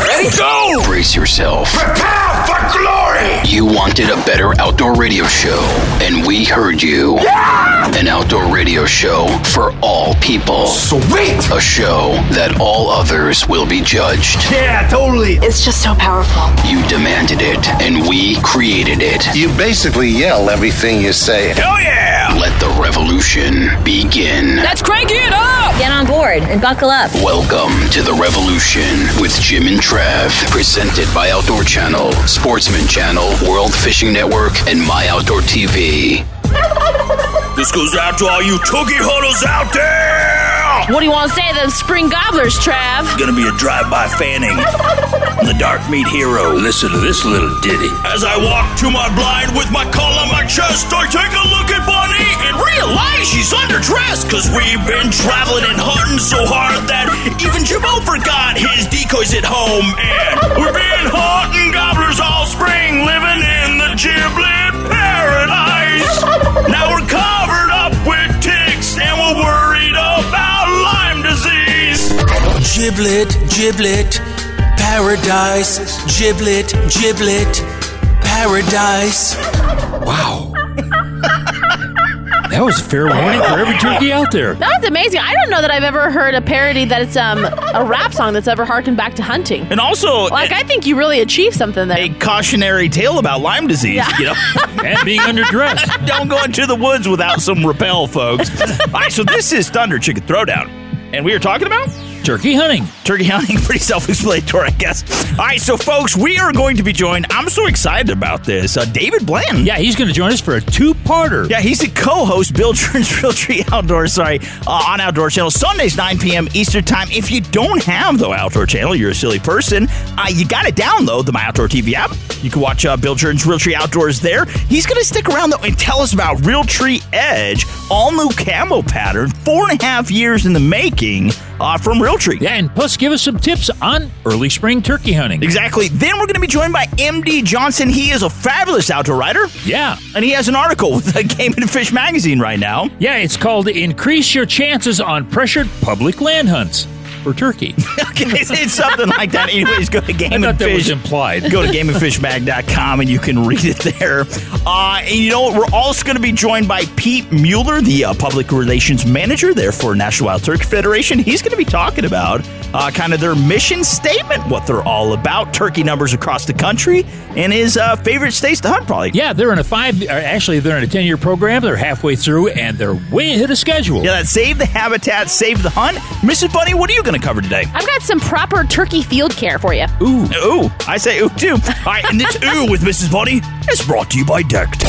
Ready? Go! Brace yourself. Prepare for glory! You wanted a better outdoor radio show, and we heard you. Yeah! An outdoor radio show for all people. Sweet! A show that all others will be judged. Yeah, totally. It's just so powerful. You demanded it, and we created it. You basically yell everything you say. Hell yeah! Let the revolution begin. Let's crank it up! Get on board and buckle up. Welcome to the revolution with Jim and Trav, presented by Outdoor Channel, Sportsman Channel, World Fishing Network, and My Outdoor TV. This goes out to all you turkey hunters out there! What do you want to say to the spring gobblers, Trav? Gonna be a drive-by fanning. The dark meat hero. Listen to this little ditty. As I walk to my blind with my call on my chest, I take a look at Bunny and realize she's underdressed. Cause we've been traveling and hunting so hard that even Jimbo forgot his decoys at home. And we've been hunting gobblers all spring, living Giblet, giblet, paradise. Giblet, giblet, paradise. Wow. That was a fair warning for every turkey out there. That was amazing. I don't know that I've ever heard a parody that it's um a rap song that's ever harkened back to hunting. And also, Like I think you really achieved something there. a cautionary tale about Lyme disease. Yeah. You know, And being underdressed. don't go into the woods without some rappel, folks. All right, so this is Thunder Chicken Throwdown, and we are talking about Turkey hunting. turkey hunting. Pretty self-explanatory, I guess. All right, so folks, we are going to be joined. I'm so excited about this. Uh, David Blanton. Yeah, he's going to join us for a two-parter. Yeah, he's the co-host, Bill Turns Realtree Outdoor, sorry, uh, on Outdoor Channel, Sundays, 9 p.m. Eastern Time. If you don't have the Outdoor Channel, you're a silly person. Uh, you got to download the My Outdoor TV app. You can watch uh, Bill Jordan's Real Tree Outdoors there. He's going to stick around, though, and tell us about Realtree Edge, all new camo pattern, four and a half years in the making uh, from Realtree. Yeah, and plus give us some tips on early spring turkey hunting. Exactly. Then we're going to be joined by MD Johnson. He is a fabulous outdoor writer, Yeah. and he has an article with uh, Game and Fish magazine right now. Yeah, it's called Increase Your Chances on Pressured Public Land Hunts for Turkey. Okay, it's, it's something like that. Anyways, go to Game I and that Fish. was implied. Go to gameandfishmag.com and you can read it there. Uh, and you know what? We're also going to be joined by Pete Mueller, the uh, public relations manager there for National Wild Turkey Federation. He's going to be talking about uh, kind of their mission statement, what they're all about, turkey numbers across the country, and his uh, favorite states to hunt, probably. Yeah, they're in a five. Or actually, they're in a ten-year program. They're halfway through, and they're way ahead of schedule. Yeah, that Save the Habitat, Save the Hunt. Mrs. Bunny, what are you going to cover today? I've got some proper turkey field care for you. Ooh. Ooh. I say ooh too. All right, and this ooh with Mrs. Bunny is brought to you by Decked.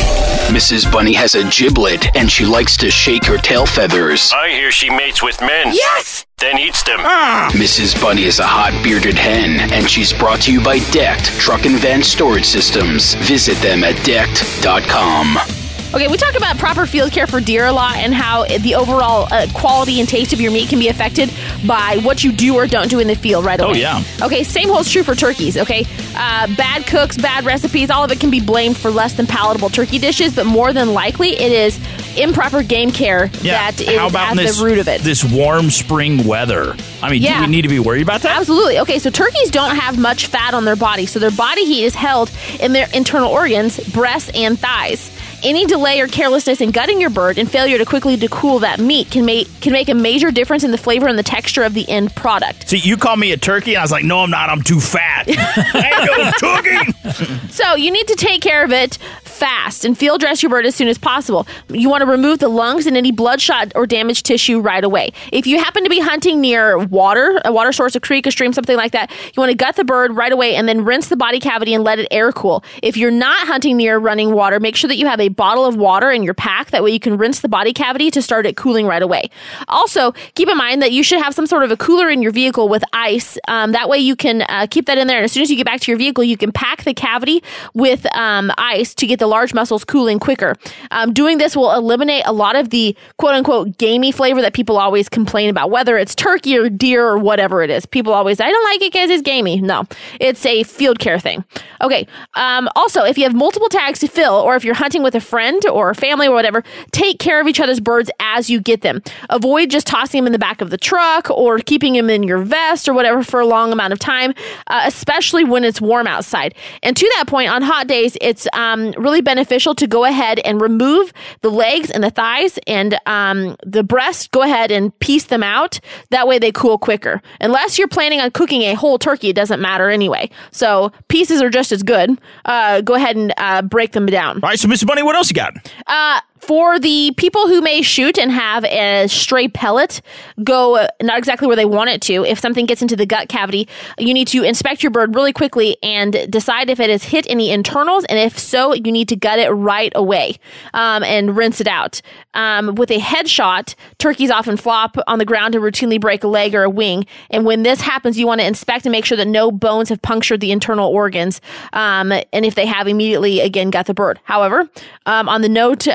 Mrs. Bunny has a giblet, and she likes to shake her tail feathers. I hear she mates with men. Yes! Then eats them. Ah. Mrs. Bunny is a hot bearded hen, and she's brought to you by Decked Truck and Van Storage Systems. Visit them at decked.com. Okay, we talk about proper field care for deer a lot and how the overall uh, quality and taste of your meat can be affected by what you do or don't do in the field right away. Oh, yeah. Okay, same holds true for turkeys, okay? Uh, bad cooks, bad recipes, all of it can be blamed for less than palatable turkey dishes, but more than likely it is improper game care that is How about at this, the root of it. This warm spring weather. I mean, Yeah. do we need to be worried about that? Absolutely. Okay, so turkeys don't have much fat on their body, so their body heat is held in their internal organs, breasts, and thighs. Any delay or carelessness in gutting your bird and failure to quickly to cool that meat can make can make a major difference in the flavor and the texture of the end product. See, you call me a turkey, and I was like, no, I'm not. I'm too fat. I ain't no turkey. So you need to take care of it fast and field dress your bird as soon as possible. You want to remove the lungs and any bloodshot or damaged tissue right away. If you happen to be hunting near water, a water source, a creek, a stream, something like that, you want to gut the bird right away and then rinse the body cavity and let it air cool. If you're not hunting near running water, make sure that you have a bottle of water in your pack. That way you can rinse the body cavity to start it cooling right away. Also, keep in mind that you should have some sort of a cooler in your vehicle with ice. Um, that way you can uh, keep that in there. And as soon as you get back to your vehicle, you can pack the cavity with um, ice to get the large muscles cooling quicker. Um, doing this will eliminate a lot of the quote unquote gamey flavor that people always complain about, whether it's turkey or deer or whatever it is. People always, I don't like it because it's gamey. No, it's a field care thing. Okay. Um, also, if you have multiple tags to fill, or if you're hunting with a friend or family or whatever, take care of each other's birds as you get them. Avoid just tossing them in the back of the truck or keeping them in your vest or whatever for a long amount of time, uh, especially when it's warm outside. And to that point, on hot days, it's um, really beneficial to go ahead and remove the legs and the thighs and um, the breast. Go ahead and piece them out. That way they cool quicker. Unless you're planning on cooking a whole turkey, it doesn't matter anyway. So pieces are just as good. Uh, go ahead and uh, break them down. All right, so Mr. Bunny, what else you got? Uh, for the people who may shoot and have a stray pellet go uh, not exactly where they want it to, if something gets into the gut cavity, you need to inspect your bird really quickly and decide if it has hit any internals. And if so, you need to gut it right away um, and rinse it out. Um, with a headshot, turkeys often flop on the ground and routinely break a leg or a wing. And when this happens, you want to inspect and make sure that no bones have punctured the internal organs. Um, and if they have, immediately again gut the bird. However, um, on the note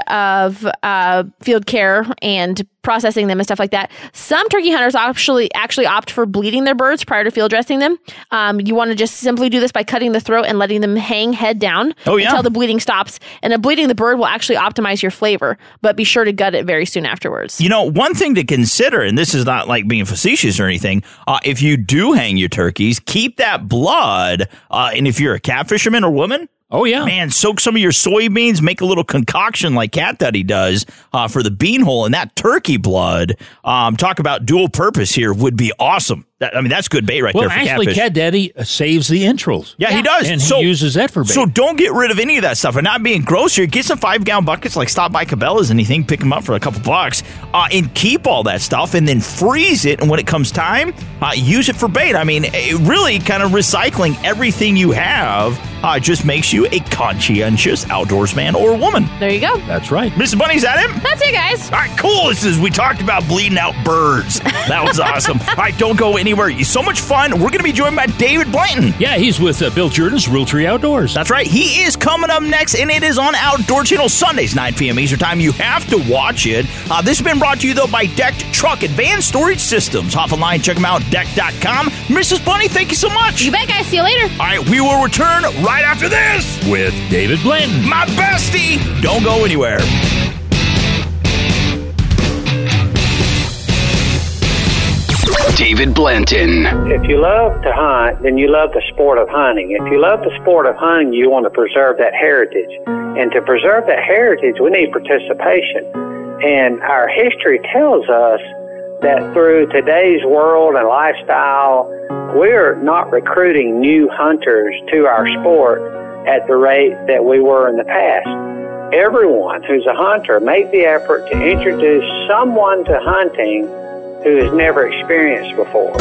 of uh, field care and processing them and stuff like that. Some turkey hunters actually actually opt for bleeding their birds prior to field dressing them. Um, you want to just simply do this by cutting the throat and letting them hang head down Oh, yeah. until the bleeding stops. And a bleeding the bird will actually optimize your flavor, but be sure to gut it very soon afterwards. You know, one thing to consider, and this is not like being facetious or anything, uh, if you do hang your turkeys, keep that blood. Uh, and if you're a cat fisherman or woman, Oh yeah, man, soak some of your soybeans, make a little concoction like Cat Daddy does uh, for the bean hole, and that turkey blood. Um, talk about dual purpose here would be awesome. That, I mean, that's good bait right Well, there for actually, catfish. Cat Daddy uh, saves the entrails. Yeah, he does. And so, he uses that for bait. So don't get rid of any of that stuff. And not being gross here, get some five gallon buckets, like stop by Cabela's, anything, pick them up for a couple bucks, uh, and keep all that stuff, and then freeze it. And when it comes time, uh, use it for bait. I mean, it really kind of recycling everything you have uh, just makes you a conscientious outdoorsman or woman. There you go. That's right. Mrs. Bunny, is that him? That's it, guys. All right, cool. This is we talked about bleeding out birds. That was awesome. All right, don't go anywhere. It's so much fun. We're going to be joined by David Blanton. Yeah, he's with uh, Bill Jordan's Realtree Outdoors. That's right. He is coming up next, and it is on Outdoor Channel Sundays, 9 p.m. Eastern Time. You have to watch it. Uh, this has been brought to you, though, by Decked Truck and Van Storage Systems. Hop online, check them out, decked.com. Mrs. Bunny, thank you so much. You bet, guys. See you later. All right, we will return right after this. with David Blanton. My bestie. Don't go anywhere. David Blanton. If you love to hunt, then you love the sport of hunting. If you love the sport of hunting, you want to preserve that heritage. And to preserve that heritage, we need participation. And our history tells us that through today's world and lifestyle, we're not recruiting new hunters to our sport at the rate that we were in the past. Everyone who's a hunter, make the effort to introduce someone to hunting who has never experienced before.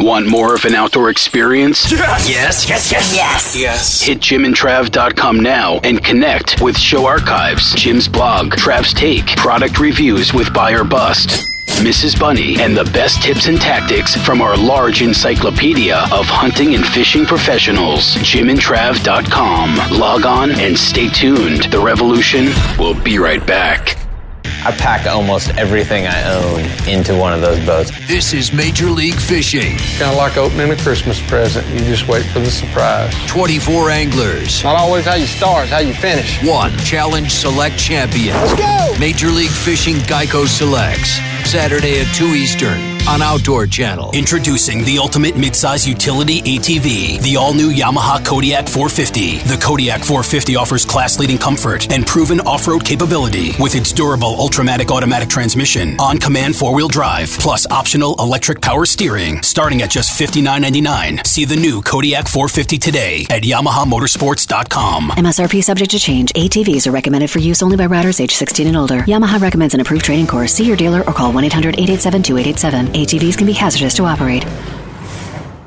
Want more of an outdoor experience? Yes, yes, yes, yes. Yes. Hit jimandtrav.com now and connect with show archives, Jim's blog, Trav's take, product reviews with buy or bust. Mrs. Bunny, and the best tips and tactics from our large encyclopedia of hunting and fishing professionals. JimandTrav.com. Log on and stay tuned. The revolution will be right back. I pack almost everything I own into one of those boats. This is Major League Fishing. Kind of like opening a Christmas present. You just wait for the surprise. 24 anglers. Not always how you start, it's how you finish. One Challenge Select champion. Let's go! Major League Fishing Geico Selects. Saturday at 2 Eastern. On Outdoor Channel. Introducing the ultimate midsize utility ATV, the all new Yamaha Kodiak 450. The Kodiak 450 offers class leading comfort and proven off road capability with its durable Ultramatic automatic transmission, on command four wheel drive, plus optional electric power steering, starting at just $59.99. See the new Kodiak 450 today at YamahaMotorsports.com. MSRP subject to change. ATVs are recommended for use only by riders age 16 and older. Yamaha recommends an approved training course. See your dealer or call 1 800 887 2887. ATVs can be hazardous to operate.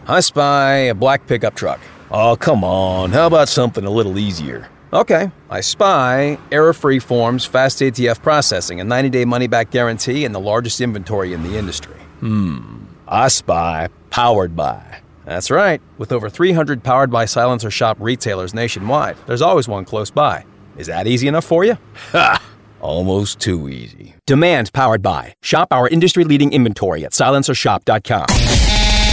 I spy a black pickup truck. Oh, come on. How about something a little easier? Okay, I spy error free forms, fast ATF processing, a 90 day money back guarantee, and the largest inventory in the industry. Hmm. I spy powered by. That's right. With over 300 powered by silencer shop retailers nationwide, there's always one close by. Is that easy enough for you? Ha! Almost too easy. Demand powered by. Shop our industry leading inventory at silencershop.com.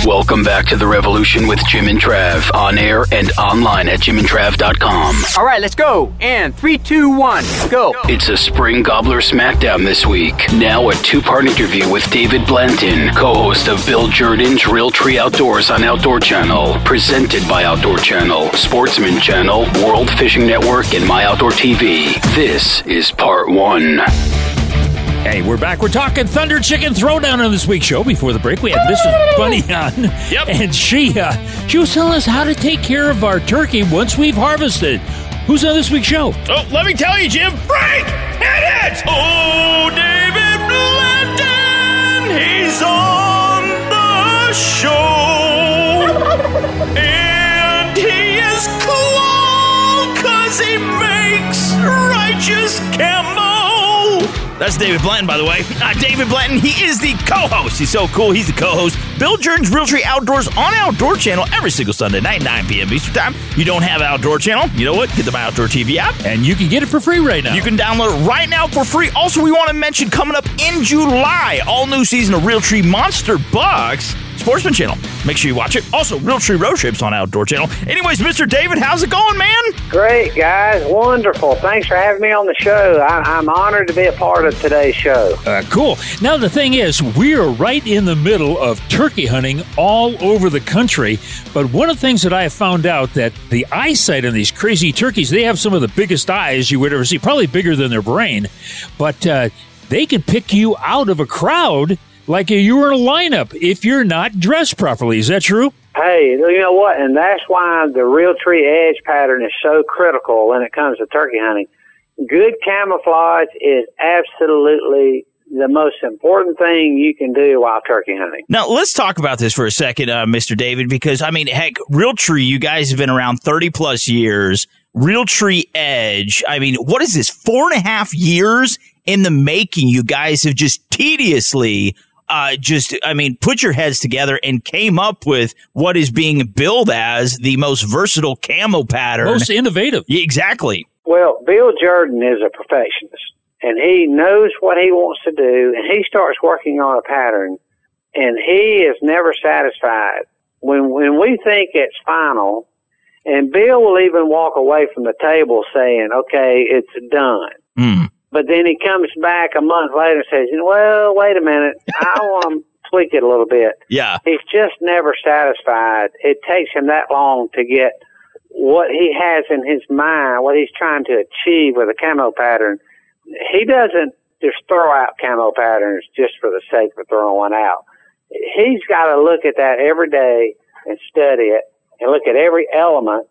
Welcome back to the revolution with Jim and Trav on air and online at jimandtrav.com. All right, let's go. And three, two, one, go. It's a spring gobbler smackdown this week. Now a two-part interview with David Blanton, co-host of Bill Jordan's Realtree Outdoors on Outdoor Channel, presented by Outdoor Channel, Sportsman Channel, World Fishing Network, and My Outdoor TV. This is part one. Hey, we're back. We're talking Thunder Chicken Throwdown on this week's show. Before the break, we had Mrs. Bunny on, Yep. and she uh, she was telling us how to take care of our turkey once we've harvested. Who's on this week's show? Oh, let me tell you, Jim. Frank, hit it! Oh, David Blanton, he's on the show. and he is cool because he makes righteous camo. That's David Blanton, by the way. Uh, David Blanton, he is the co-host. He's so cool. He's the co-host. Bill Jordan's Realtree Outdoors on Outdoor Channel every single Sunday night, 9 p.m. Eastern Time. You don't have Outdoor Channel? You know what? Get the My Outdoor TV app. And you can get it for free right now. You can download it right now for free. Also, we want to mention coming up in July, all new season of Real Tree Monster Bucks. Sportsman Channel. Make sure you watch it. Also, Realtree Road Trips on Outdoor Channel. Anyways, Mr. David, how's it going, man? Great, guys. Wonderful. Thanks for having me on the show. I, I'm honored to be a part of today's show. Uh, cool. Now, the thing is, we are right in the middle of turkey hunting all over the country. But one of the things that I have found out that the eyesight on these crazy turkeys, they have some of the biggest eyes you would ever see, probably bigger than their brain. But uh, they can pick you out of a crowd like you were in a lineup if you're not dressed properly. Is that true? Hey, you know what? And that's why the real tree edge pattern is so critical when it comes to turkey hunting. Good camouflage is absolutely the most important thing you can do while turkey hunting. Now, let's talk about this for a second, uh, Mr. David, because, I mean, heck, Realtree, you guys have been around 30 plus years. Realtree Edge, I mean, what is this? Four and a half years in the making. You guys have just tediously uh, just, I mean, put your heads together and came up with what is being billed as the most versatile camo pattern. Most innovative. Yeah, exactly. Well, Bill Jordan is a perfectionist and he knows what he wants to do and he starts working on a pattern and he is never satisfied. When, when we think it's final and Bill will even walk away from the table saying, okay, it's done. Mm. But then he comes back a month later and says, well, wait a minute. I want to tweak it a little bit. Yeah. He's just never satisfied. It takes him that long to get what he has in his mind, what he's trying to achieve with a camo pattern. He doesn't just throw out camo patterns just for the sake of throwing one out. He's got to look at that every day and study it and look at every element,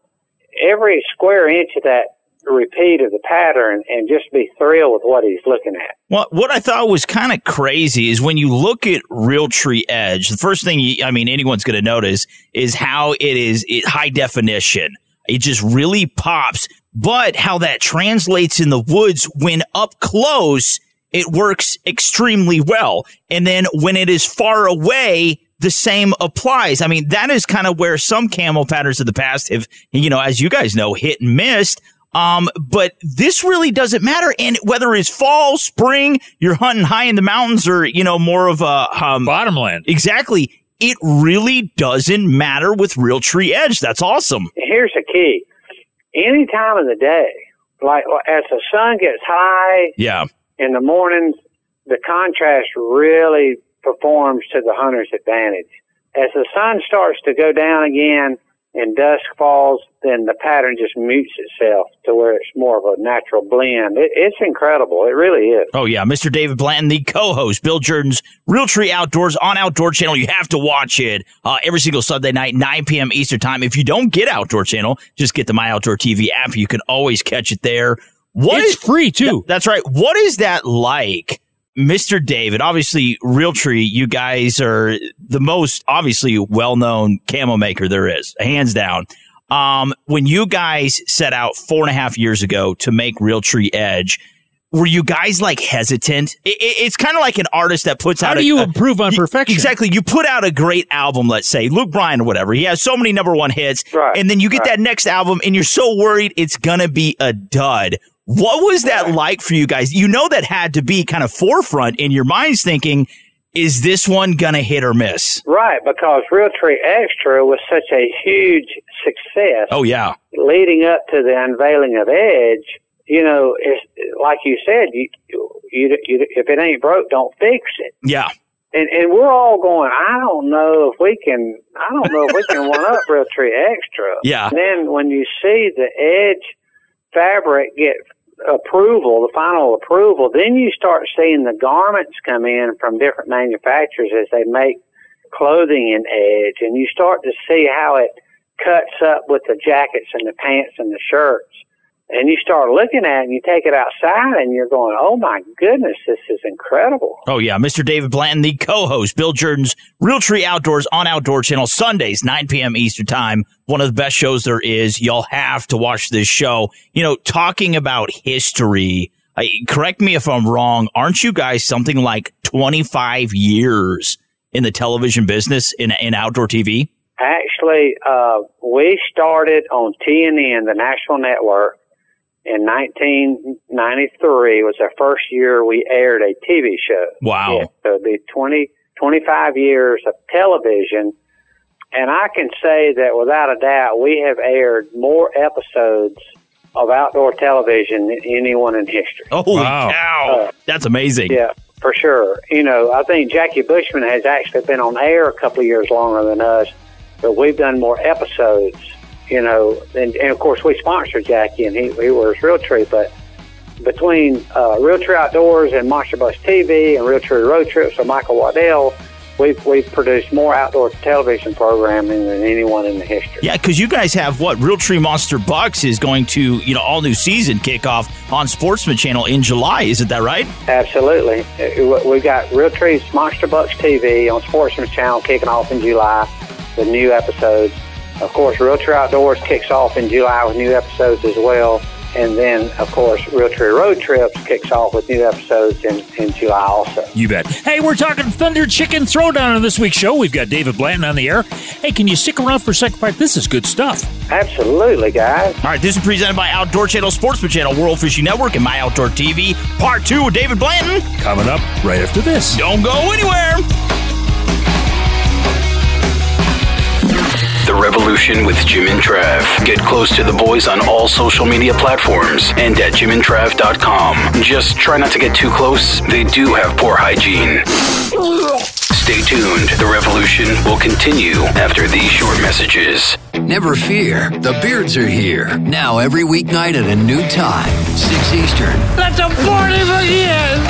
every square inch of that repeat of the pattern and just be thrilled with what he's looking at. Well, what I thought was kind of crazy is when you look at Realtree Edge, the first thing you, I mean anyone's going to notice is how it is it, high definition. It just really pops, but how that translates in the woods when up close, it works extremely well. And then when it is far away, the same applies. I mean, that is kind of where some camo patterns of the past have, you know, as you guys know, hit and missed. Um, but this really doesn't matter. And whether it's fall, spring, you're hunting high in the mountains or, you know, more of a, um, bottomland. Exactly. It really doesn't matter with Realtree Edge. That's awesome. Here's the key. Any time of the day, like as the sun gets high Yeah. in the mornings, the contrast really performs to the hunter's advantage. As the sun starts to go down again and dusk falls, then the pattern just mutes itself to where it's more of a natural blend. It, it's incredible. It really is. Oh yeah, Mr. David Blanton, the co-host, Bill Jordan's Realtree Outdoors on Outdoor Channel. You have to watch it uh, every single Sunday night, 9 p.m. Eastern Time. If you don't get Outdoor Channel, just get the My Outdoor TV app. You can always catch it there. What it's is, free too. Th- that's right. What is that like? Mr. David, obviously, Realtree, you guys are the most obviously well known camo maker there is, hands down. Um, when you guys set out four and a half years ago to make Realtree Edge, were you guys like hesitant? It, it, it's kind of like an artist that puts How out. How do you a, improve on perfection? Exactly. You put out a great album, let's say Luke Bryan or whatever. He has so many number one hits, right, and then you get right. that next album, and you're so worried it's gonna be a dud. What was that like for you guys? You know that had to be kind of forefront in your minds thinking, is this one going to hit or miss? Right, because Realtree Extra was such a huge success. Oh, yeah. Leading up to the unveiling of Edge, you know, it's, like you said, you, you, you, if it ain't broke, don't fix it. Yeah. And, and we're all going, I don't know if we can, I don't know if we can one up Realtree Extra. Yeah. And then when you see the Edge fabric get approval, the final approval, then you start seeing the garments come in from different manufacturers as they make clothing in Edge, and you start to see how it cuts up with the jackets and the pants and the shirts. And you start looking at it and you take it outside and you're going, oh my goodness, this is incredible. Oh, yeah. Mr. David Blanton, the co host, Bill Jordan's Realtree Outdoors on Outdoor Channel, Sundays, 9 p.m. Eastern Time. One of the best shows there is. Y'all have to watch this show. You know, talking about history, I, correct me if I'm wrong. Aren't you guys something like 25 years in the television business in, in outdoor TV? Actually, uh, we started on TNN, the national network, in 1993 was our first year we aired a TV show. Wow. Yeah, so it'd be 20, 25 years of television. And I can say that without a doubt, we have aired more episodes of outdoor television than anyone in history. Oh, wow. cow. Uh, That's amazing. Yeah, for sure. You know, I think Jackie Bushman has actually been on air a couple of years longer than us, but we've done more episodes you know, and, and of course we sponsored Jackie and he, he wears Realtree, but between uh, Realtree Outdoors and Monster Bucks TV and Realtree Road Trips with Michael Waddell, we've, we've produced more outdoor television programming than anyone in the history. Yeah, because you guys have what Realtree Monster Bucks is going to, you know, all new season kickoff on Sportsman Channel in July. Isn't that right? Absolutely. Uh, we've got Realtree's Monster Bucks TV on Sportsman Channel kicking off in July with new episodes. Of course, Realtree Outdoors kicks off in July with new episodes as well. And then, of course, Realtree Road Trips kicks off with new episodes in, in July also. You bet. Hey, we're talking Thunder Chicken Throwdown on this week's show. We've got David Blanton on the air. Hey, can you stick around for a second part? This is good stuff. Absolutely, guys. All right, this is presented by Outdoor Channel, Sportsman Channel, World Fishing Network, and My Outdoor TV. Part two with David Blanton. Coming up right after this. Don't go anywhere. The Revolution with Jim and Trav. Get close to the boys on all social media platforms and at jimandtrav.com. Just try not to get too close. They do have poor hygiene. Stay tuned. The revolution will continue after these short messages. Never fear, the beards are here. Now every weeknight at a new time, 6 Eastern. Let the party begin!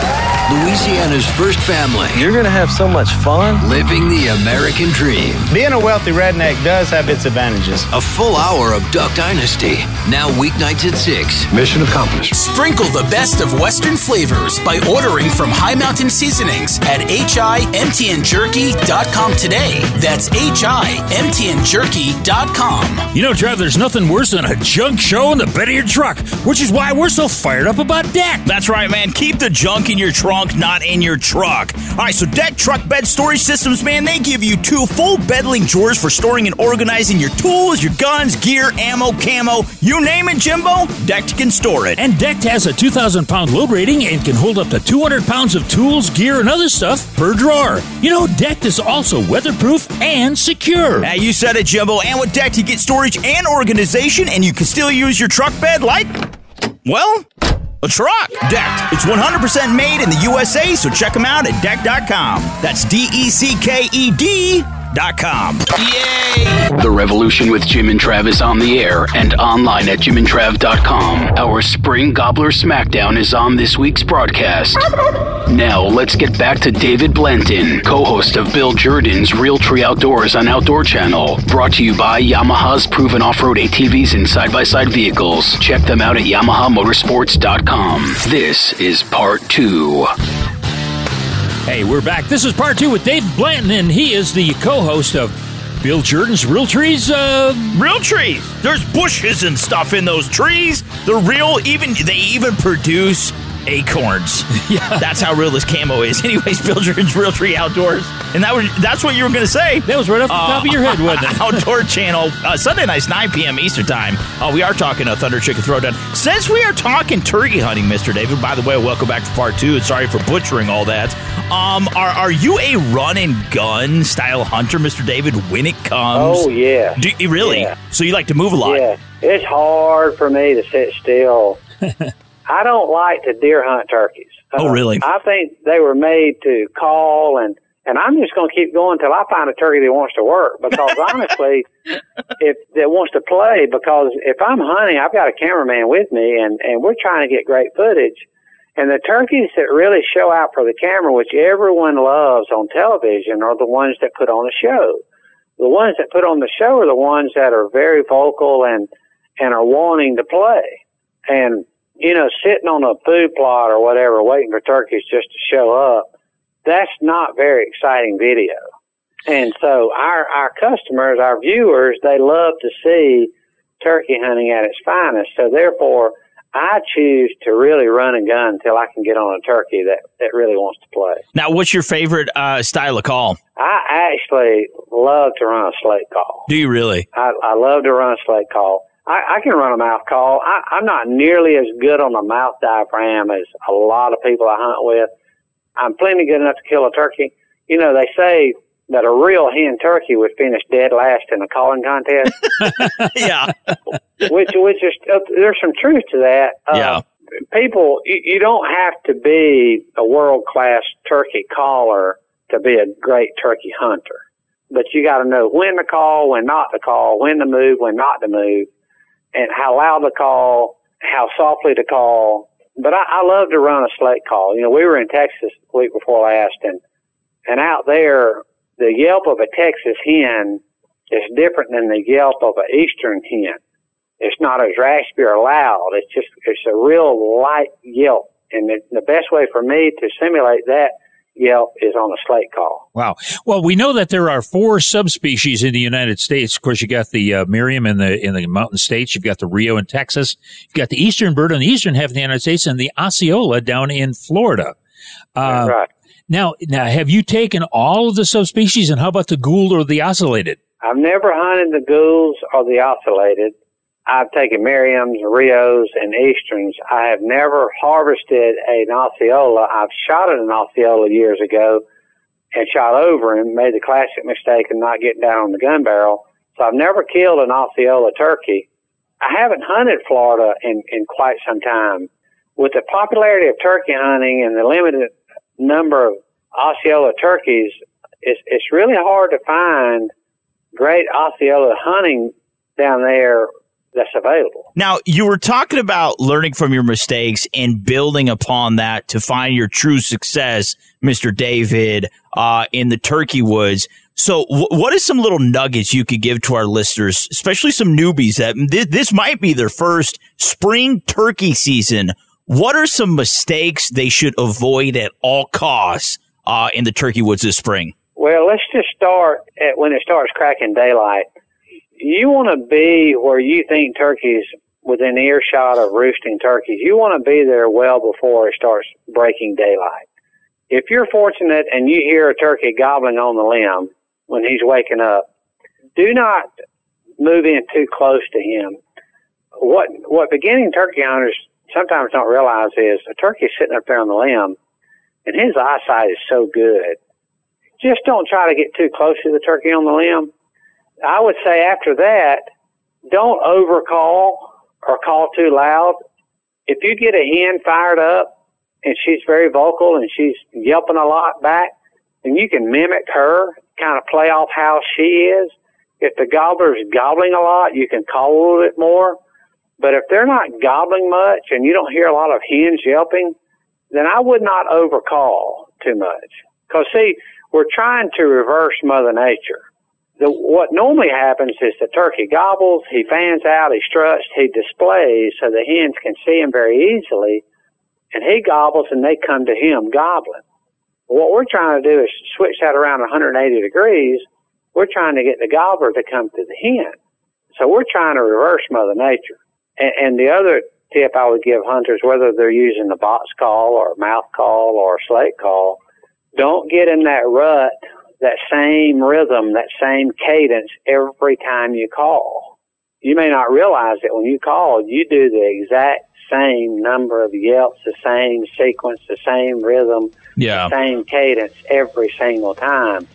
Louisiana's first family. You're going to have so much fun. Living the American dream. Being a wealthy redneck does have its advantages. A full hour of Duck Dynasty. Now weeknights at 6. Mission accomplished. Sprinkle the best of Western flavors by ordering from Hi Mountain Seasonings at HIMTNJerky.com today. That's HIMTNJerky.com. You know, Trav, there's nothing worse than a junk show in the bed of your truck, which is why we're so fired up about deck. That's right, man. Keep the junk in your trunk not in your truck. All right, so Decked Truck Bed Storage Systems, man, they give you two full bed link drawers for storing and organizing your tools, your guns, gear, ammo, camo, you name it, Jimbo, Decked can store it. And Decked has a 2,000 pound load rating and can hold up to 200 pounds of tools, gear, and other stuff per drawer. You know, Decked is also weatherproof and secure. Yeah, you said it, Jimbo. And with Decked, you get storage and organization, and you can still use your truck bed like, well, A truck. Decked. It's 100% made in the USA, so check them out at decked.com. That's D E C K E D. Dot com. Yay! The Revolution with Jim and Trav is on the air and online at jimandtrav.com. Our Spring Gobbler Smackdown is on this week's broadcast. Now, let's get back to David Blanton, co host of Bill Jordan's Realtree Outdoors on Outdoor Channel. Brought to you by Yamaha's proven off road ATVs and side by side vehicles. Check them out at YamahaMotorsports.com. This is part two. Hey, we're back. This is part two with Dave Blanton, and he is the co-host of Bill Jordan's Real Trees. Uh, real trees. There's bushes and stuff in those trees. They're real. Even they even produce acorns. Yeah, that's how real this camo is. Anyways, Bill Jordan's Realtree Outdoors, and that was that's what you were going to say. That was right off the uh, top of your head, wasn't it? Outdoor Channel, uh, Sunday nights, 9 p.m. Eastern Time. Uh, we are talking a Thunder Chicken Throwdown. Since we are talking turkey hunting, Mister David. By the way, welcome back for part two, and sorry for butchering all that. Um, are are you a run and gun style hunter, Mister David? When it comes, oh yeah, Do you really? Yeah. So you like to move a lot? Yeah, it's hard for me to sit still. I don't like to deer hunt turkeys. Oh, uh, really? I think they were made to call and and I'm just going to keep going until I find a turkey that wants to work. Because honestly, if that wants to play, because if I'm hunting, I've got a cameraman with me, and and we're trying to get great footage. And the turkeys that really show out for the camera, which everyone loves on television, are the ones that put on a show. The ones that put on the show are the ones that are very vocal and and are wanting to play. And you know, sitting on a food plot or whatever, waiting for turkeys just to show up, that's not very exciting video. And so our, our customers, our viewers, they love to see turkey hunting at its finest. So therefore, I choose to really run and gun until I can get on a turkey that, that really wants to play. Now, what's your favorite uh, style of call? I actually love to run a slate call. Do you really? I, I love to run a slate call. I, I can run a mouth call. I, I'm not nearly as good on the mouth diaphragm as a lot of people I hunt with. I'm plenty good enough to kill a turkey. You know, they say that a real hen turkey would finish dead last in a calling contest. yeah. which, which is, uh, there's some truth to that. Uh, yeah. People, you, you don't have to be a world class turkey caller to be a great turkey hunter. But you got to know when to call, when not to call, when to move, when not to move and how loud to call, how softly to call. But I, I love to run a slate call. You know, we were in Texas the week before last, and and out there, the yelp of a Texas hen is different than the yelp of an eastern hen. It's not as raspy or loud. It's just it's a real light yelp, and the, the best way for me to simulate that Yelp is on a slate call. Wow. Well, we know that there are four subspecies in the United States. Of course, you got the uh, Merriam in the in the mountain states. You've got the Rio in Texas. You've got the eastern bird on the eastern half of the United States, and the Osceola down in Florida. Uh, right. Now, now, have you taken all of the subspecies, and how about the Gould or the ocellated? I've never hunted the Goulds or the ocellated. I've taken Merriam's, Rios, and Easterns. I have never harvested an Osceola. I've shot at an Osceola years ago and shot over him, made the classic mistake of not getting down on the gun barrel. So I've never killed an Osceola turkey. I haven't hunted Florida in, in quite some time. With the popularity of turkey hunting and the limited number of Osceola turkeys, it's, it's really hard to find great Osceola hunting down there that's available. Now, you were talking about learning from your mistakes and building upon that to find your true success, Mr. David, uh, in the turkey woods. So, w- what is some little nuggets you could give to our listeners, especially some newbies that th- this might be their first spring turkey season? What are some mistakes they should avoid at all costs uh, in the turkey woods this spring? Well, let's just start at when it starts cracking daylight you want to be where you think turkeys within earshot of roosting turkeys. You want to be there well before it starts breaking daylight. If you're fortunate and you hear a turkey gobbling on the limb when he's waking up, do not move in too close to him. What what beginning turkey hunters sometimes don't realize is a turkey sitting up there on the limb, and his eyesight is so good. Just don't try to get too close to the turkey on the limb I would say after that, don't overcall or call too loud. if you get a hen fired up and she's very vocal and she's yelping a lot back, then you can mimic her, kind of play off how she is. If the gobbler's gobbling a lot, you can call a little bit more. But if they're not gobbling much and you don't hear a lot of hens yelping, then I would not overcall too much. Cause see, we're trying to reverse Mother Nature. The, what normally happens is the turkey gobbles, he fans out, he struts, he displays so the hens can see him very easily, and he gobbles and they come to him gobbling. What we're trying to do is switch that around 180 degrees. We're trying to get the gobbler to come to the hen. So we're trying to reverse Mother Nature. And, and the other tip I would give hunters, whether they're using the box call or mouth call or slate call, don't get in that rut, that same rhythm, that same cadence every time you call. You may not realize that when you call, you do the exact same number of yelps, the same sequence, the same rhythm, yeah. the same cadence every single time.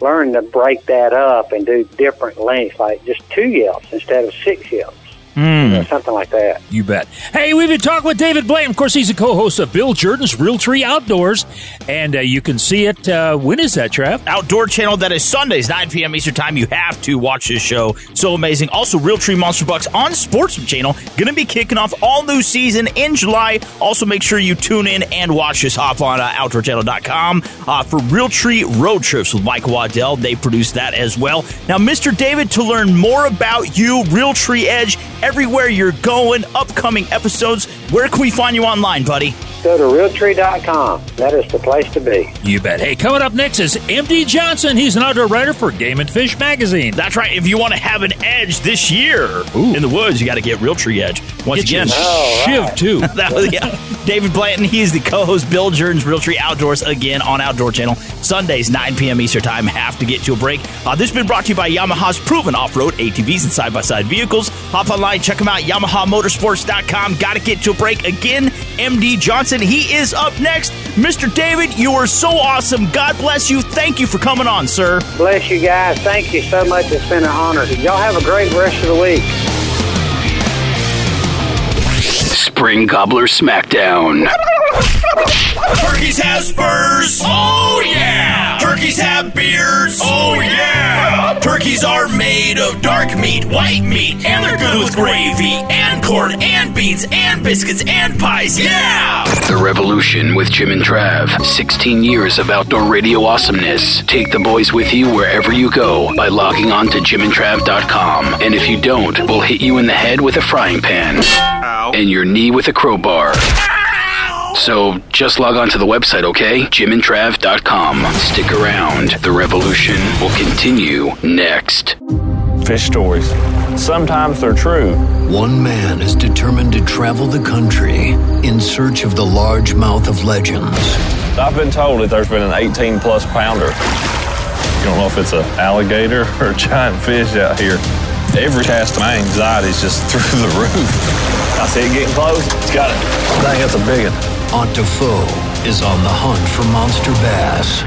Learn to break that up and do different lengths, like just two yelps instead of six yelps. Mm. You know, something like that. You bet. Hey, we've been talking with David Blaine. Of course, he's a co-host of Bill Jordan's Realtree Outdoors, and uh, you can see it. Uh, when is that, Trav? Outdoor channel. That is Sundays, 9 p.m. Eastern Time. You have to watch this show. So amazing. Also, Realtree Monster Bucks on Sports Channel. Going to be kicking off all new season in July. Also, make sure you tune in and watch this. Hop on uh, OutdoorChannel.com uh, for Realtree Road Trips with Mike Waddell. They produce that as well. Now, Mr. David, to learn more about you, Realtree Edge, everywhere you're going, upcoming episodes, where can we find you online, buddy? Go to realtree.com. That is the place to be. You bet. Hey, coming up next is MD Johnson. He's an outdoor writer for Game and Fish magazine. That's right. If you want to have an edge this year Ooh. in the woods, you got to get Realtree Edge. Once get again, oh, Shiv right. too. that was, yeah. David Blanton. He's the co-host. Bill Jordan's Realtree Outdoors again on Outdoor Channel Sundays 9 p.m. Eastern Time. Have to get to a break. Uh, this has been brought to you by Yamaha's proven off-road ATVs and side-by-side vehicles. Hop online, check them out. YamahaMotorsports.com. Got to get to a break again. MD Johnson. And he is up next. Mr. David, you are so awesome. God bless you. Thank you for coming on, sir. Bless you guys. Thank you so much. It's been an honor. Y'all have a great rest of the week. Spring Gobbler Smackdown. Turkeys have spurs. Oh, yeah. Turkeys have beards. Oh, yeah. Turkeys are made of dark meat, white meat, and they're good with gravy, and corn, and beans, and biscuits, and pies. Yeah. The Revolution with Jim and Trav. 16 years of outdoor radio awesomeness. Take the boys with you wherever you go by logging on to jimandtrav.com. And if you don't, we'll hit you in the head with a frying pan. Ow. And your knee with a crowbar. So just log on to the website, okay? jimandtrav.com. Stick around. The revolution will continue next. Fish stories. Sometimes they're true. One man is determined to travel the country in search of the large mouth of legends. I've been told that there's been an 18 plus pounder. You don't know if it's an alligator or a giant fish out here. Every cast my anxiety is just through the roof. I see it getting close. It's got it. I think it's a big one. Ott DeFoe is on the hunt for monster bass.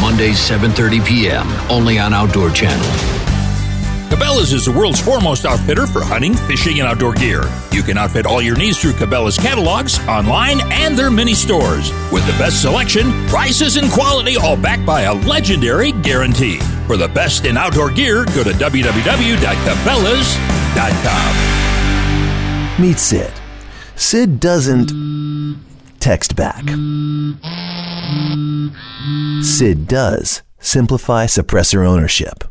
Mondays 7:30 p.m. only on Outdoor Channel. Cabela's is the world's foremost outfitter for hunting, fishing, and outdoor gear. You can outfit all your needs through Cabela's catalogs, online, and their mini stores. With the best selection, prices, and quality, all backed by a legendary guarantee. For the best in outdoor gear, go to www.cabela's.com. Meet Sid. Sid doesn't text back. Sid does simplify suppressor ownership.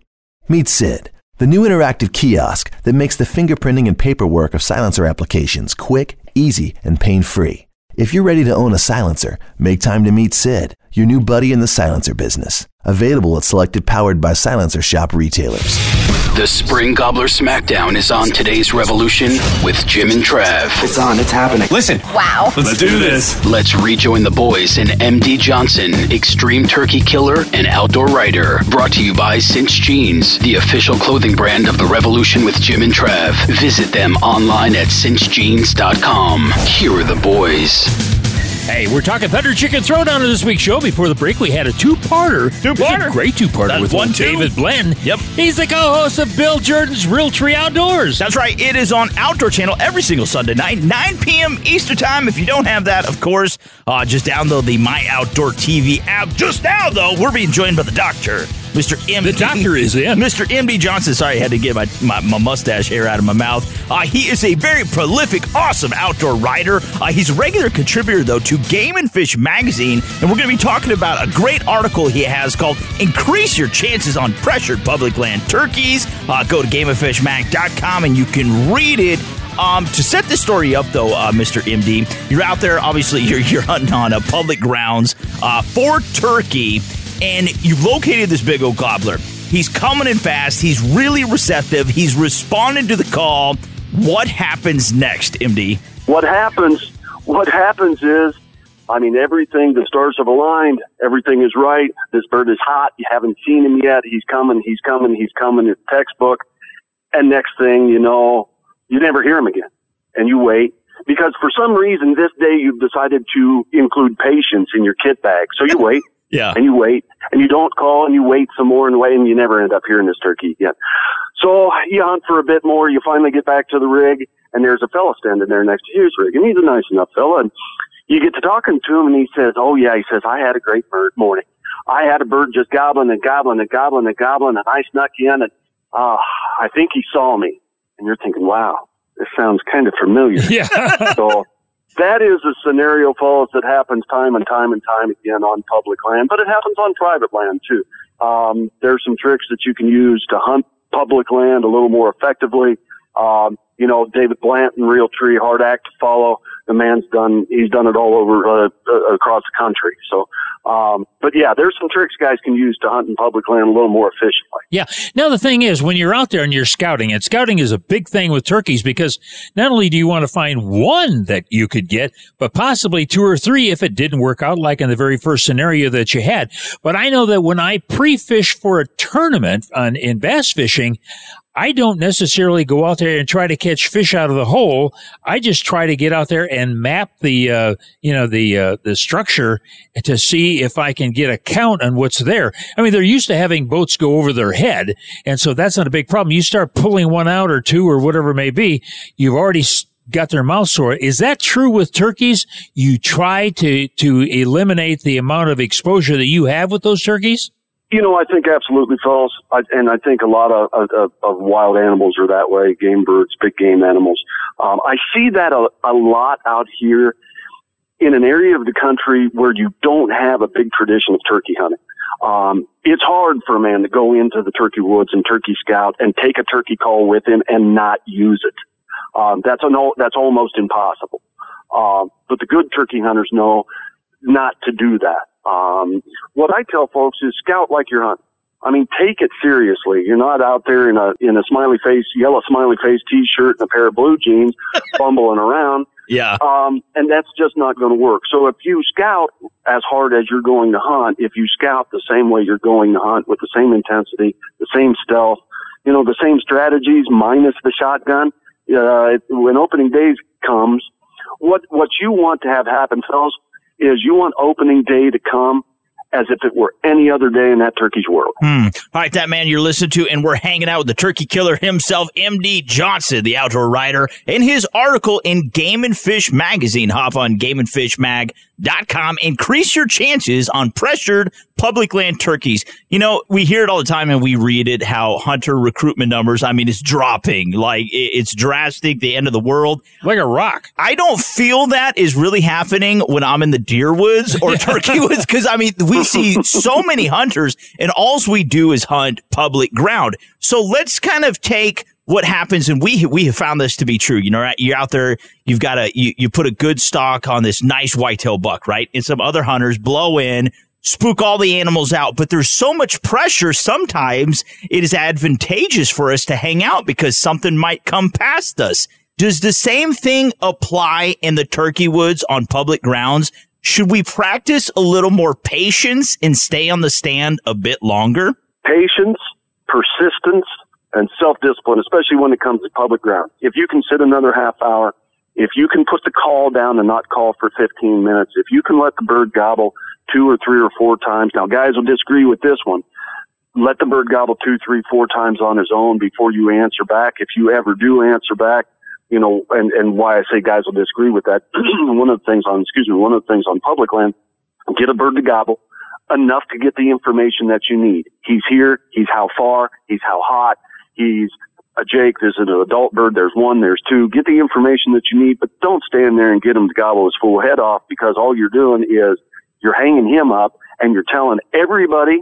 Meet Sid, the new interactive kiosk that makes the fingerprinting and paperwork of silencer applications quick, easy, and pain free. If you're ready to own a silencer, make time to meet Sid, your new buddy in the silencer business. Available at selected powered by silencer shop retailers. The Spring Gobbler Smackdown is on today's Revolution with Jim and Trav. It's on, it's happening. Listen. Wow. Let's do this. Let's rejoin the boys in MD Johnson, extreme turkey killer and outdoor writer. Brought to you by Cinch Jeans, the official clothing brand of the Revolution with Jim and Trav. Visit them online at cinchjeans.com. Here are the boys. Hey, we're talking Thunder Chicken Throwdown on this week's show. Before the break, we had a two-parter. Two-parter. great two-parter That's with one, two. David Bland. Yep. He's the co-host of Bill Jordan's Real Tree Outdoors. That's right. It is on Outdoor Channel every single Sunday night, 9 p.m. Eastern Time. If you don't have that, of course, uh, just download the My Outdoor TV app. Just now, though, we're being joined by the doctor, Mr. M. The doctor is in. Mr. M.D. Johnson. Sorry, I had to get my, my, my mustache hair out of my mouth. Uh, he is a very prolific, awesome outdoor writer. Uh, he's a regular contributor, though, to Game and Fish magazine, and we're going to be talking about a great article he has called Increase Your Chances on Pressured Public Land Turkeys. Uh, go to gameandfishmag.com and you can read it. Um, to set this story up, though, uh, Mr. MD, you're out there. Obviously, you're you're hunting on uh, public grounds uh, for turkey, and you've located this big old gobbler. He's coming in fast. He's really receptive. He's responded to the call. What happens next, MD? What happens? What happens is, I mean, everything. The stars have aligned. Everything is right. This bird is hot. You haven't seen him yet. He's coming. He's coming. He's coming. It's textbook. And next thing you know, you never hear him again. And you wait because for some reason this day you've decided to include patience in your kit bag. So you wait. Yeah. And you wait and you don't call and you wait some more and wait and you never end up hearing this turkey again. So you hunt for a bit more. You finally get back to the rig and there's a fella standing there next to his rig and he's a nice enough fella and you get to talking to him and he says, Oh yeah, he says, I had a great bird morning. I had a bird just gobbling and gobbling and gobbling and gobbling and I snuck in and, uh, I think he saw me. And you're thinking, wow, this sounds kind of familiar. Yeah. so that is a scenario, fellas, that happens time and time and time again on public land, but it happens on private land too. Um, there's some tricks that you can use to hunt public land a little more effectively. Um, you know, David Blanton, Realtree, hard act to follow. The man's done, he's done it all over, uh, uh, across the country. So, um, but yeah, there's some tricks guys can use to hunt in public land a little more efficiently. Yeah. Now the thing is, when you're out there and you're scouting, and scouting is a big thing with turkeys because not only do you want to find one that you could get, but possibly two or three if it didn't work out, like in the very first scenario that you had. But I know that when I pre-fish for a tournament on in bass fishing, I don't necessarily go out there and try to catch fish out of the hole. I just try to get out there and map the, uh, you know, the, uh, the structure to see if I can get a count on what's there. I mean, they're used to having boats go over their head. And so that's not a big problem. You start pulling one out or two or whatever it may be. You've already got their mouth sore. Is that true with turkeys? You try to, to eliminate the amount of exposure that you have with those turkeys? You know, I think absolutely false, I, and I think a lot of, of, of wild animals are that way. Game birds, big game animals. Um, I see that a, a lot out here in an area of the country where you don't have a big tradition of turkey hunting. Um, it's hard for a man to go into the turkey woods and turkey scout and take a turkey call with him and not use it. Um, that's an, that's almost impossible. Um, but the good turkey hunters know not to do that. Um, what I tell folks is scout like you're hunting. I mean, take it seriously. You're not out there in a in a smiley face, yellow smiley face T-shirt and a pair of blue jeans, fumbling around. Yeah. Um, and that's just not going to work. So if you scout as hard as you're going to hunt, if you scout the same way you're going to hunt with the same intensity, the same stealth, you know, the same strategies minus the shotgun, uh, when opening days comes, what, what you want to have happen, fellas, is you want opening day to come as if it were any other day in that turkey's world. Hmm. All right, that man you're listening to, and we're hanging out with the turkey killer himself, MD Johnson, the outdoor writer, in his article in Game and Fish magazine. Hop on gameandfishmag.com. Increase your chances on pressured public land turkeys. You know, we hear it all the time and we read it how hunter recruitment numbers, I mean, it's dropping. Like it's drastic, the end of the world. Like a rock. I don't feel that is really happening when I'm in the deer woods or turkey woods because I mean we see so many hunters and alls we do is hunt public ground. So let's kind of take what happens and we we have found this to be true. You know, you're out there, you've got a you, you put a good stock on this nice whitetail buck, right? And some other hunters blow in, spook all the animals out, but there's so much pressure sometimes it is advantageous for us to hang out because something might come past us. Does the same thing apply in the turkey woods on public grounds? Should we practice a little more patience and stay on the stand a bit longer? Patience, persistence, and self-discipline, especially when it comes to public ground. If you can sit another half hour if you can put the call down and not call for 15 minutes, if you can let the bird gobble two or three or four times, now guys will disagree with this one. Let the bird gobble two, three, four times on his own before you answer back. If you ever do answer back, you know, and, and why I say guys will disagree with that. one of the things on, excuse me, one of the things on public land, get a bird to gobble enough to get the information that you need. He's here. He's how far. He's how hot. He's a Jake, there's an adult bird, there's one, there's two. Get the information that you need, but don't stand there and get him to gobble his full head off because all you're doing is you're hanging him up and you're telling everybody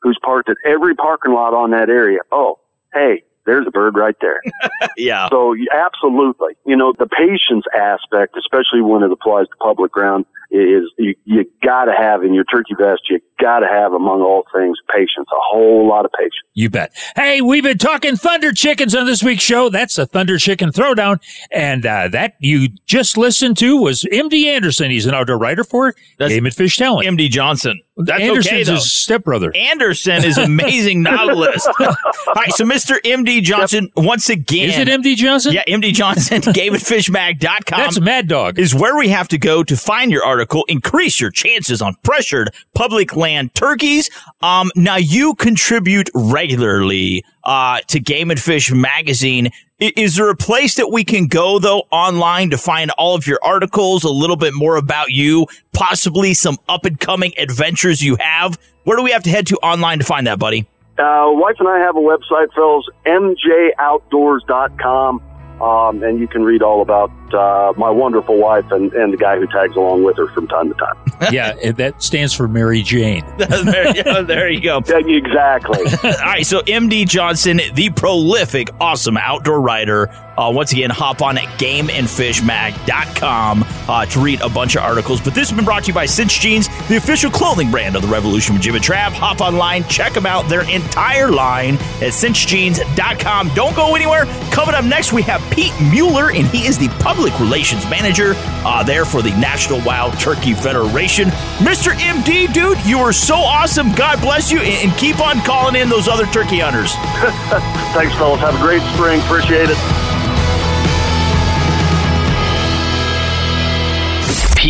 who's parked at every parking lot on that area, oh, hey, there's a bird right there. yeah. So absolutely, you know, the patience aspect, especially when it applies to public ground, is you, you got to have in your turkey vest. You got to have, among all things, patience. A whole lot of patience. You bet. Hey, we've been talking Thunder Chickens on this week's show. That's a Thunder Chicken Throwdown, and uh, that you just listened to was M.D. Anderson. He's an outdoor writer for That's Game and Fish Talent. MD Johnson. That's Anderson's okay his stepbrother. Anderson is amazing novelist. All right, so Mr. MD Johnson, once again. Is it MD Johnson? Yeah, MD Johnson, GameandFishMag.com. That's Mad Dog. Is where we have to go to find your article, increase your chances on pressured public land turkeys. Um, now you contribute regularly, uh, to Game and Fish magazine. Is there a place that we can go though online to find all of your articles, a little bit more about you, possibly some up and coming adventures you have? Where do we have to head to online to find that, buddy? Uh, wife and I have a website, fellas, mjoutdoors.com. Um, and you can read all about uh, my wonderful wife and, and the guy who tags along with her from time to time. yeah, and that stands for Mary Jane. there, yeah, there you go. exactly. All right, so MD Johnson, the prolific, awesome outdoor writer. Uh, once again, hop on at gameandfishmag.com uh, to read a bunch of articles. But this has been brought to you by Cinch Jeans, the official clothing brand of the Revolution with Jim and Trav. Hop online, check them out, their entire line at cinchjeans.com. Don't go anywhere. Coming up next, we have Pete Mueller, and he is the public relations manager uh, there for the National Wild Turkey Federation. Mr. MD, dude, you are so awesome. God bless you, and and keep on calling in those other turkey hunters. Thanks, fellas. Have a great spring. Appreciate it.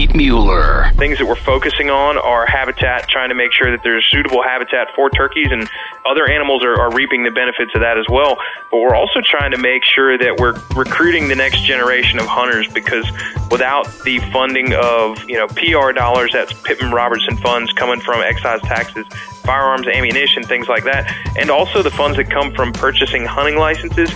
Pete Mueller. Things that we're focusing on are habitat, trying to make sure that there's suitable habitat for turkeys, and other animals are, are reaping the benefits of that as well. But we're also trying to make sure that we're recruiting the next generation of hunters because without the funding of you know PR dollars, that's Pittman Robertson funds coming from excise taxes, firearms, ammunition, things like that, and also the funds that come from purchasing hunting licenses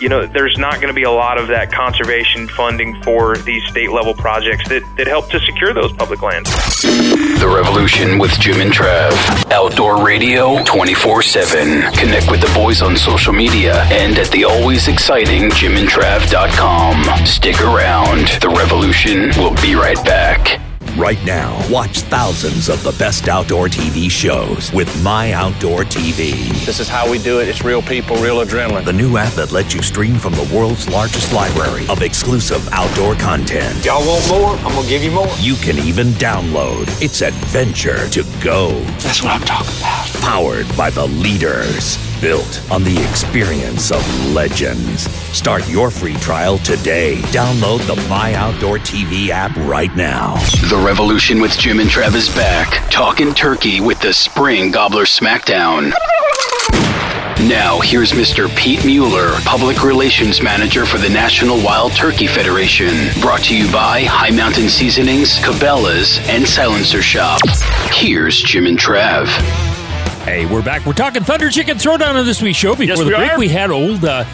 you know, there's not going to be a lot of that conservation funding for these state level projects that, that help to secure those public lands. The Revolution with Jim and Trav. Outdoor radio 24 7. Connect with the boys on social media and at the always exciting jimandtrav.com. Stick around. The Revolution will be right back. Right now, watch thousands of the best outdoor TV shows with My Outdoor TV. This is how we do it. It's real people, real adrenaline. The new app that lets you stream from the world's largest library of exclusive outdoor content. Y'all want more? I'm going to give you more. You can even download. It's adventure to go. That's what I'm talking about. Powered by the leaders. Built on the experience of legends. Start your free trial today. Download the My Outdoor TV app right now. The Revolution with Jim and Trav is back. Talking turkey with the Spring Gobbler Smackdown. Now, here's Mr. Pete Mueller, Public Relations Manager for the National Wild Turkey Federation. Brought to you by Hi Mountain Seasonings, Cabela's, and Silencer Shop. Here's Jim and Trav. Hey, we're back. We're talking Thunder Chicken Throwdown on this week's show. Before Yes, the we break, are. we had old uh,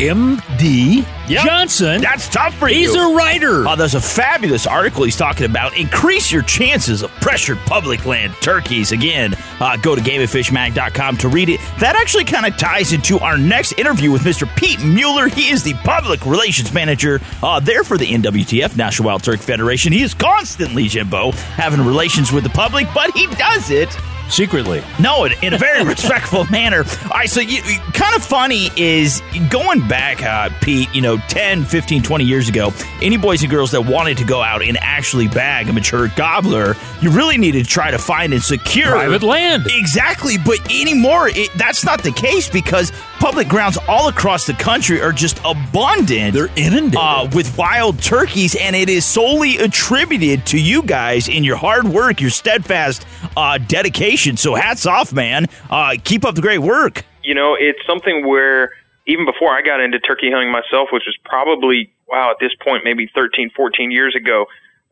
M.D. Yep. Johnson. That's tough for He's you. He's a writer. Oh, there's a fabulous article he's talking about. Increase your chances of pressured public land turkeys. Again, uh, go to gameandfishmag.com to read it. That actually kind of ties into our next interview with Mr. Pete Mueller. He is the public relations manager uh, there for the NWTF, National Wild Turkey Federation. He is constantly, Jimbo, having relations with the public, but he does it secretly. No, in, in a very respectful manner. All right, so you, kind of funny is going back, uh, Pete, you know, 10, 15, 20 years ago, any boys and girls that wanted to go out and actually bag a mature gobbler, you really needed to try to find and secure Private land. Exactly, but anymore, it, that's not the case because public grounds all across the country are just abundant. They're inundated uh, with wild turkeys, and it is solely attributed to you guys in your hard work, your steadfast uh, dedication. So hats off, man. Uh, keep up the great work. You know, it's something where even before I got into turkey hunting myself, which was probably, wow, at this point, maybe 13, 14 years ago,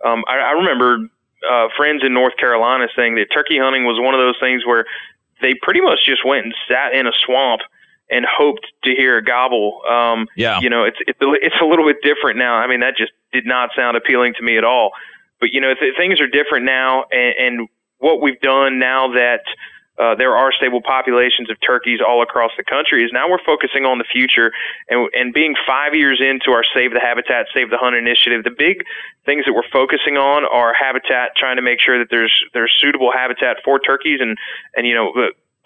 um, I, I remember uh, friends in North Carolina saying that turkey hunting was one of those things where they pretty much just went and sat in a swamp and hoped to hear a gobble. Um, yeah. You know, it's it's a, it's a little bit different now. I mean, that just did not sound appealing to me at all. But you know, th- things are different now, and, and what we've done now that uh, there are stable populations of turkeys all across the country is now we're focusing on the future and, and being five years into our Save the Habitat, Save the Hunt initiative. The big things that we're focusing on are habitat, trying to make sure that there's there's suitable habitat for turkeys and and you know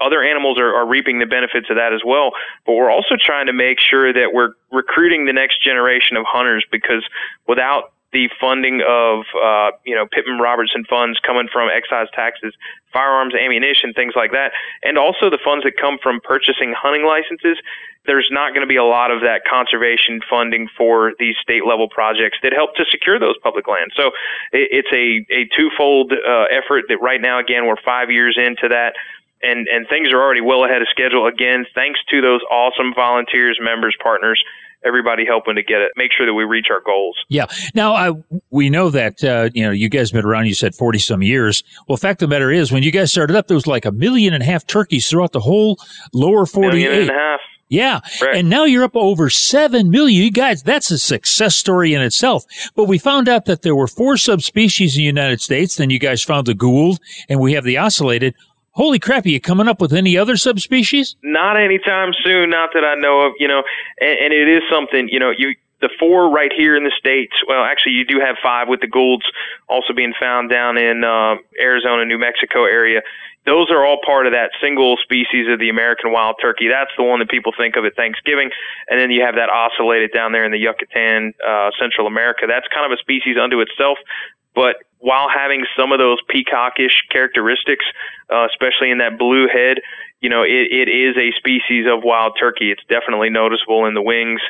other animals are, are reaping the benefits of that as well. But we're also trying to make sure that we're recruiting the next generation of hunters because without the funding of uh, you know Pittman Robertson funds coming from excise taxes, firearms, ammunition, things like that, and also the funds that come from purchasing hunting licenses. There's not going to be a lot of that conservation funding for these state level projects that help to secure those public lands. So it, it's a a twofold uh, effort that right now again we're five years into that and and things are already well ahead of schedule. Again, thanks to those awesome volunteers, members, partners, everybody helping to get it, make sure that we reach our goals. Yeah. Now I, we know that uh, you know you guys been around. You said forty some years. Well, fact of the matter is, when you guys started up, there was like a million and a half turkeys throughout the whole lower forty eight. Million and a half. Yeah. And now you're up over 7 million. You guys, that's a success story in itself. But we found out that there were four subspecies in the United States. Then you guys found the Gould and we have the ocellated. Holy crap, are you coming up with any other subspecies? Not anytime soon, not that I know of, you know, and, and it is something, you know, you, the four right here in the states. Well, actually, you do have five with the Goulds also being found down in uh, Arizona, New Mexico area. Those are all part of that single species of the American wild turkey. That's the one that people think of at Thanksgiving, and then you have that ocellated down there in the Yucatan, uh, Central America. That's kind of a species unto itself. But while having some of those peacockish characteristics, uh, especially in that blue head, you know, it, it is a species of wild turkey. It's definitely noticeable in the wings,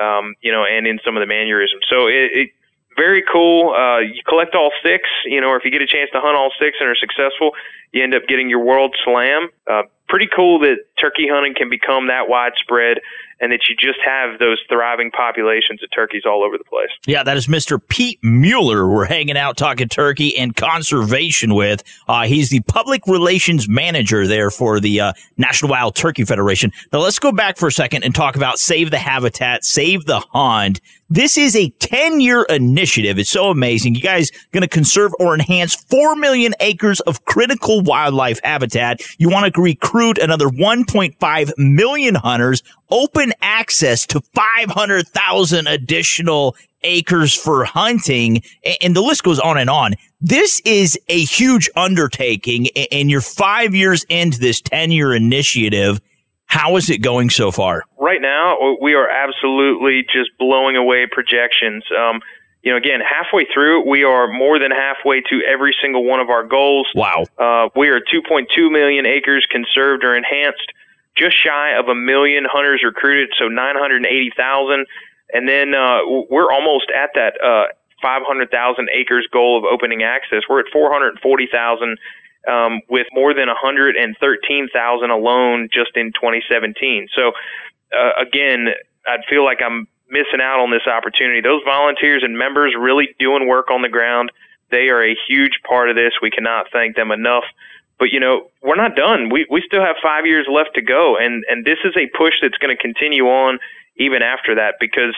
um, you know, and in some of the mannerisms. So it, it very cool. Uh, you collect all six, you know, or if you get a chance to hunt all six and are successful, you end up getting your world slam. Uh, pretty cool that turkey hunting can become that widespread and that you just have those thriving populations of turkeys all over the place. Yeah, that is Mr. Pete Mueller. We're hanging out talking turkey and conservation with. Uh, he's the public relations manager there for the uh, National Wild Turkey Federation. Now let's go back for a second and talk about Save the Habitat, Save the Hunt. This is a 10 year initiative. It's so amazing. You guys going to conserve or enhance 4 million acres of critical wildlife habitat. You want to recruit another 1.5 million hunters, open access to 500,000 additional acres for hunting. And the list goes on and on. This is a huge undertaking and you're five years into this 10 year initiative. How is it going so far? Right now, we are absolutely just blowing away projections. Um, you know, again, halfway through, we are more than halfway to every single one of our goals. Wow. Uh, we are 2.2 million acres conserved or enhanced, just shy of a million hunters recruited, so 980,000. And then uh, we're almost at that uh, 500,000 acres goal of opening access. We're at 440,000 um, with more than 113,000 alone just in 2017. So, uh, again, I'd feel like I'm missing out on this opportunity. Those volunteers and members really doing work on the ground. They are a huge part of this. We cannot thank them enough. But you know, we're not done. We we still have five years left to go, and and this is a push that's going to continue on even after that because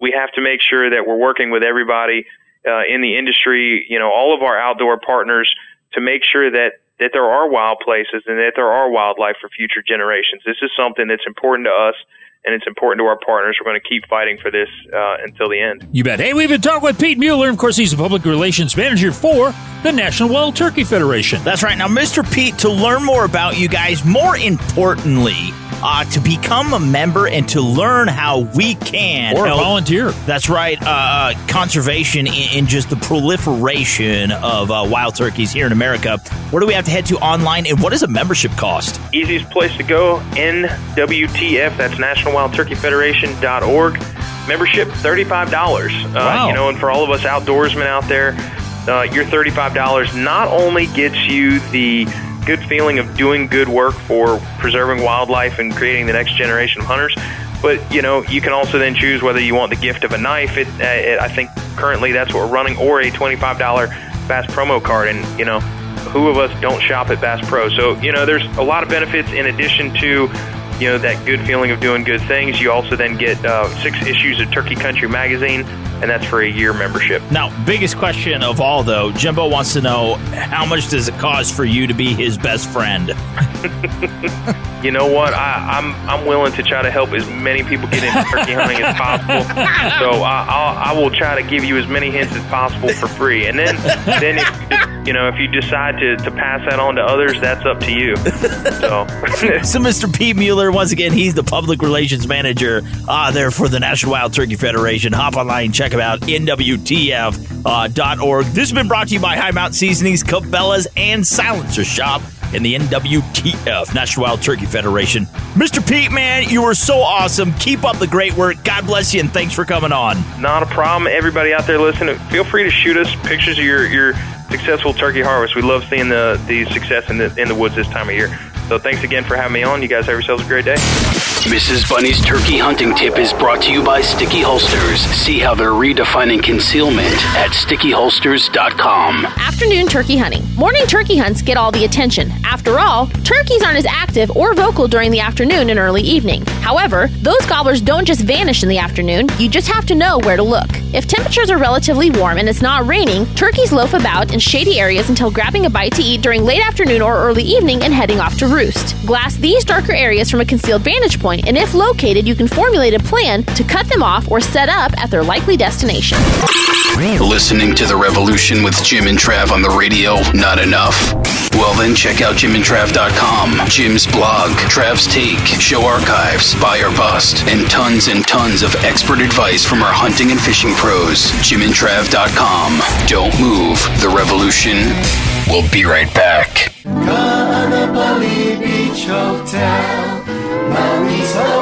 we have to make sure that we're working with everybody uh, in the industry. You know, all of our outdoor partners to make sure that that there are wild places and that there are wildlife for future generations. This is something that's important to us and it's important to our partners. We're going to keep fighting for this uh, until the end. You bet. Hey, we've been talking with Pete Mueller. Of course, he's the public relations manager for the National Wild Turkey Federation. That's right. Now, Mr. Pete, to learn more about you guys, more importantly, uh, to become a member and to learn how we can Or help- volunteer. That's right. Uh, conservation in, in just the proliferation of uh, wild turkeys here in America. Where do we have to head to online, and what does a membership cost? Easiest place to go, NWTF, that's National Wild Turkey Federation.org. Membership, $35. Uh, Wow. You know, and for all of us outdoorsmen out there, uh, your $35 not only gets you the good feeling of doing good work for preserving wildlife and creating the next generation of hunters, but you know you can also then choose whether you want the gift of a knife. It, uh, it I think currently that's what we're running, or a twenty-five dollar Bass promo card. And you know, who of us don't shop at Bass Pro? So you know, there's a lot of benefits in addition to you know that good feeling of doing good things. You also then get uh, six issues of Turkey Country magazine, and that's for a year membership. Now, biggest question of all, though, Jimbo wants to know how much does it cost for you to be his best friend? You know what? I, I'm I'm willing to try to help as many people get into turkey hunting as possible. So I, I'll, I will try to give you as many hints as possible for free. And then then if you, know if you decide to, to pass that on to others, that's up to you. So so, Mr. Pete Mueller, once again, he's the public relations manager uh, there for the National Wild Turkey Federation. Hop online, check him out, nwtf.org. Uh, dot org. this has been brought to you by High Mount Seasonings, Cabela's, and Silencer Shop in the NWTF, National Wild Turkey Federation. Mr. Pete, man, you were so awesome. Keep up the great work. God bless you, and thanks for coming on. not a problem. Everybody out there listening, feel free to shoot us pictures of your your successful turkey harvest. We love seeing the the success in the in the woods this time of year. So thanks again for having me on. You guys have yourselves a great day. Mrs. Bunny's turkey hunting tip is brought to you by Sticky Holsters. See how they're redefining concealment at stickyholsters.com. Afternoon turkey hunting. Morning turkey hunts get all the attention. After all, turkeys aren't as active or vocal during the afternoon and early evening. However, those gobblers don't just vanish in the afternoon, you just have to know where to look. If temperatures are relatively warm and it's not raining, turkeys loaf about in shady areas until grabbing a bite to eat during late afternoon or early evening and heading off to roost. Glass these darker areas from a concealed vantage point, and if located, you can formulate a plan to cut them off or set up at their likely destination. Listening to The Revolution with Jim and Trav on the radio, not enough? Well, then check out jimandtrav.com, Jim's blog, Trav's Take, show archives, buy or bust, and tons and tons of expert advice from our hunting and fishing pros. jimandtrav.com. Don't move. The Revolution will be right back. Kaanapali Beach Hotel, Hawaiian Hotel.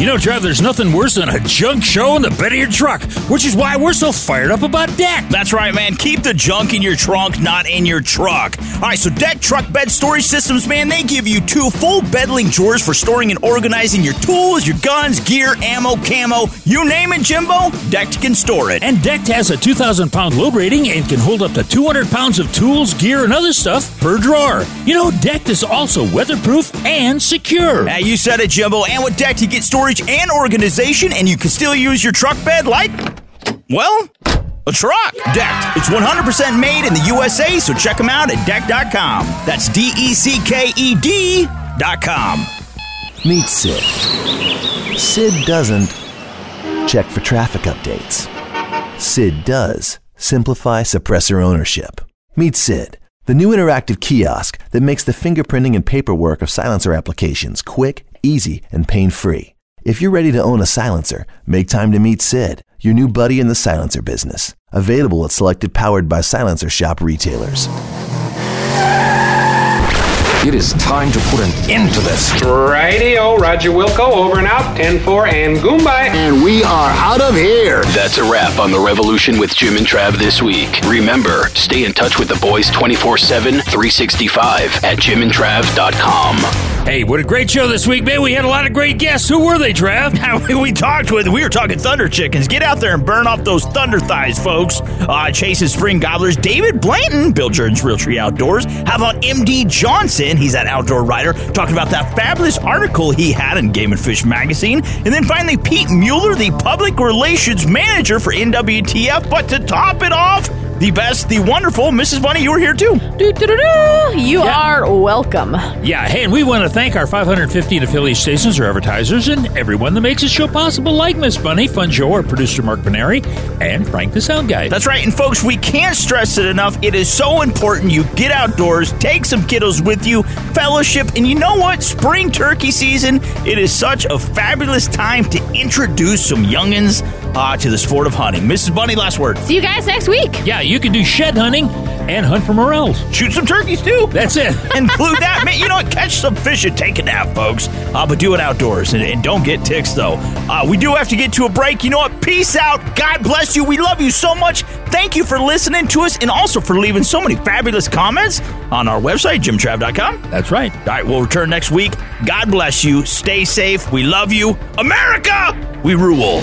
You know, Trav, there's nothing worse than a junk show in the bed of your truck, which is why we're so fired up about Deck. That's right, man. Keep the junk in your trunk, not in your truck. All right, so Decked Truck Bed Storage Systems, man, they give you two full bed link drawers for storing and organizing your tools, your guns, gear, ammo, camo, you name it, Jimbo. Decked can store it. And Decked has a 2,000 pound load rating and can hold up to 200 pounds of tools, gear, and other stuff per drawer. You know, Decked is also weatherproof and secure. Hey, you said it, Jimbo. And with Decked, you get storage and organization, and you can still use your truck bed like, well, a truck. Decked. It's 100% made in the USA, so check them out at decked.com. That's D E C K E D.com. Meet Sid. Sid doesn't check for traffic updates. Sid does simplify suppressor ownership. Meet Sid, the new interactive kiosk that makes the fingerprinting and paperwork of silencer applications quick, easy, and pain free. If you're ready to own a silencer, make time to meet Sid. your new buddy in the silencer business. Available at selected powered by Silencer Shop retailers. It is time to put an end to this. Righty-o, Roger Wilco, over and out, 10-4, and Goombye. And we are out of here. That's a wrap on The Revolution with Jim and Trav this week. Remember, stay in touch with the boys 24-7, 365 at jimandtrav.com. Hey, what a great show this week, man. We had a lot of great guests. Who were they, Trav? we talked with, we were talking Thunder Chickens. Get out there and burn off those Thunder thighs, folks. Uh, Chase's Spring Gobblers, David Blanton, Bill Jordan's Realtree Outdoors. How about MD Johnson? He's that outdoor writer, talking about that fabulous article he had in Game and Fish magazine. And then finally, Pete Mueller, the public relations manager for NWTF. But to top it off, the best, the wonderful Mrs. Bunny, you were here too. Doo-doo-doo-doo. You are welcome. Yeah, hey, and we want to thank our 515 affiliate stations, our advertisers, and everyone that makes this show possible, like Miss Bunny, Fun Joe, our producer Mark Paneri, and Frank the Sound Guy. That's right, and folks, we can't stress it enough. It is so important you get outdoors, take some kiddos with you, fellowship, and you know what? Spring turkey season, it is such a fabulous time to introduce some youngins uh, to the sport of hunting. Mrs. Bunny, last word. See you guys next week. Yeah, you can do shed hunting and hunt for morels. Shoot some turkeys too. That's it. Include that. Man, you know what? Catch some fish and take a nap, folks. Uh, but do it outdoors and, and don't get ticks, though. Uh, we do have to get to a break. You know what? Peace out. God bless you. We love you so much. Thank you for listening to us and also for leaving so many fabulous comments on our website, jimtrav.com. That's right. All right, we'll return next week. God bless you. Stay safe. We love you. America, we rule.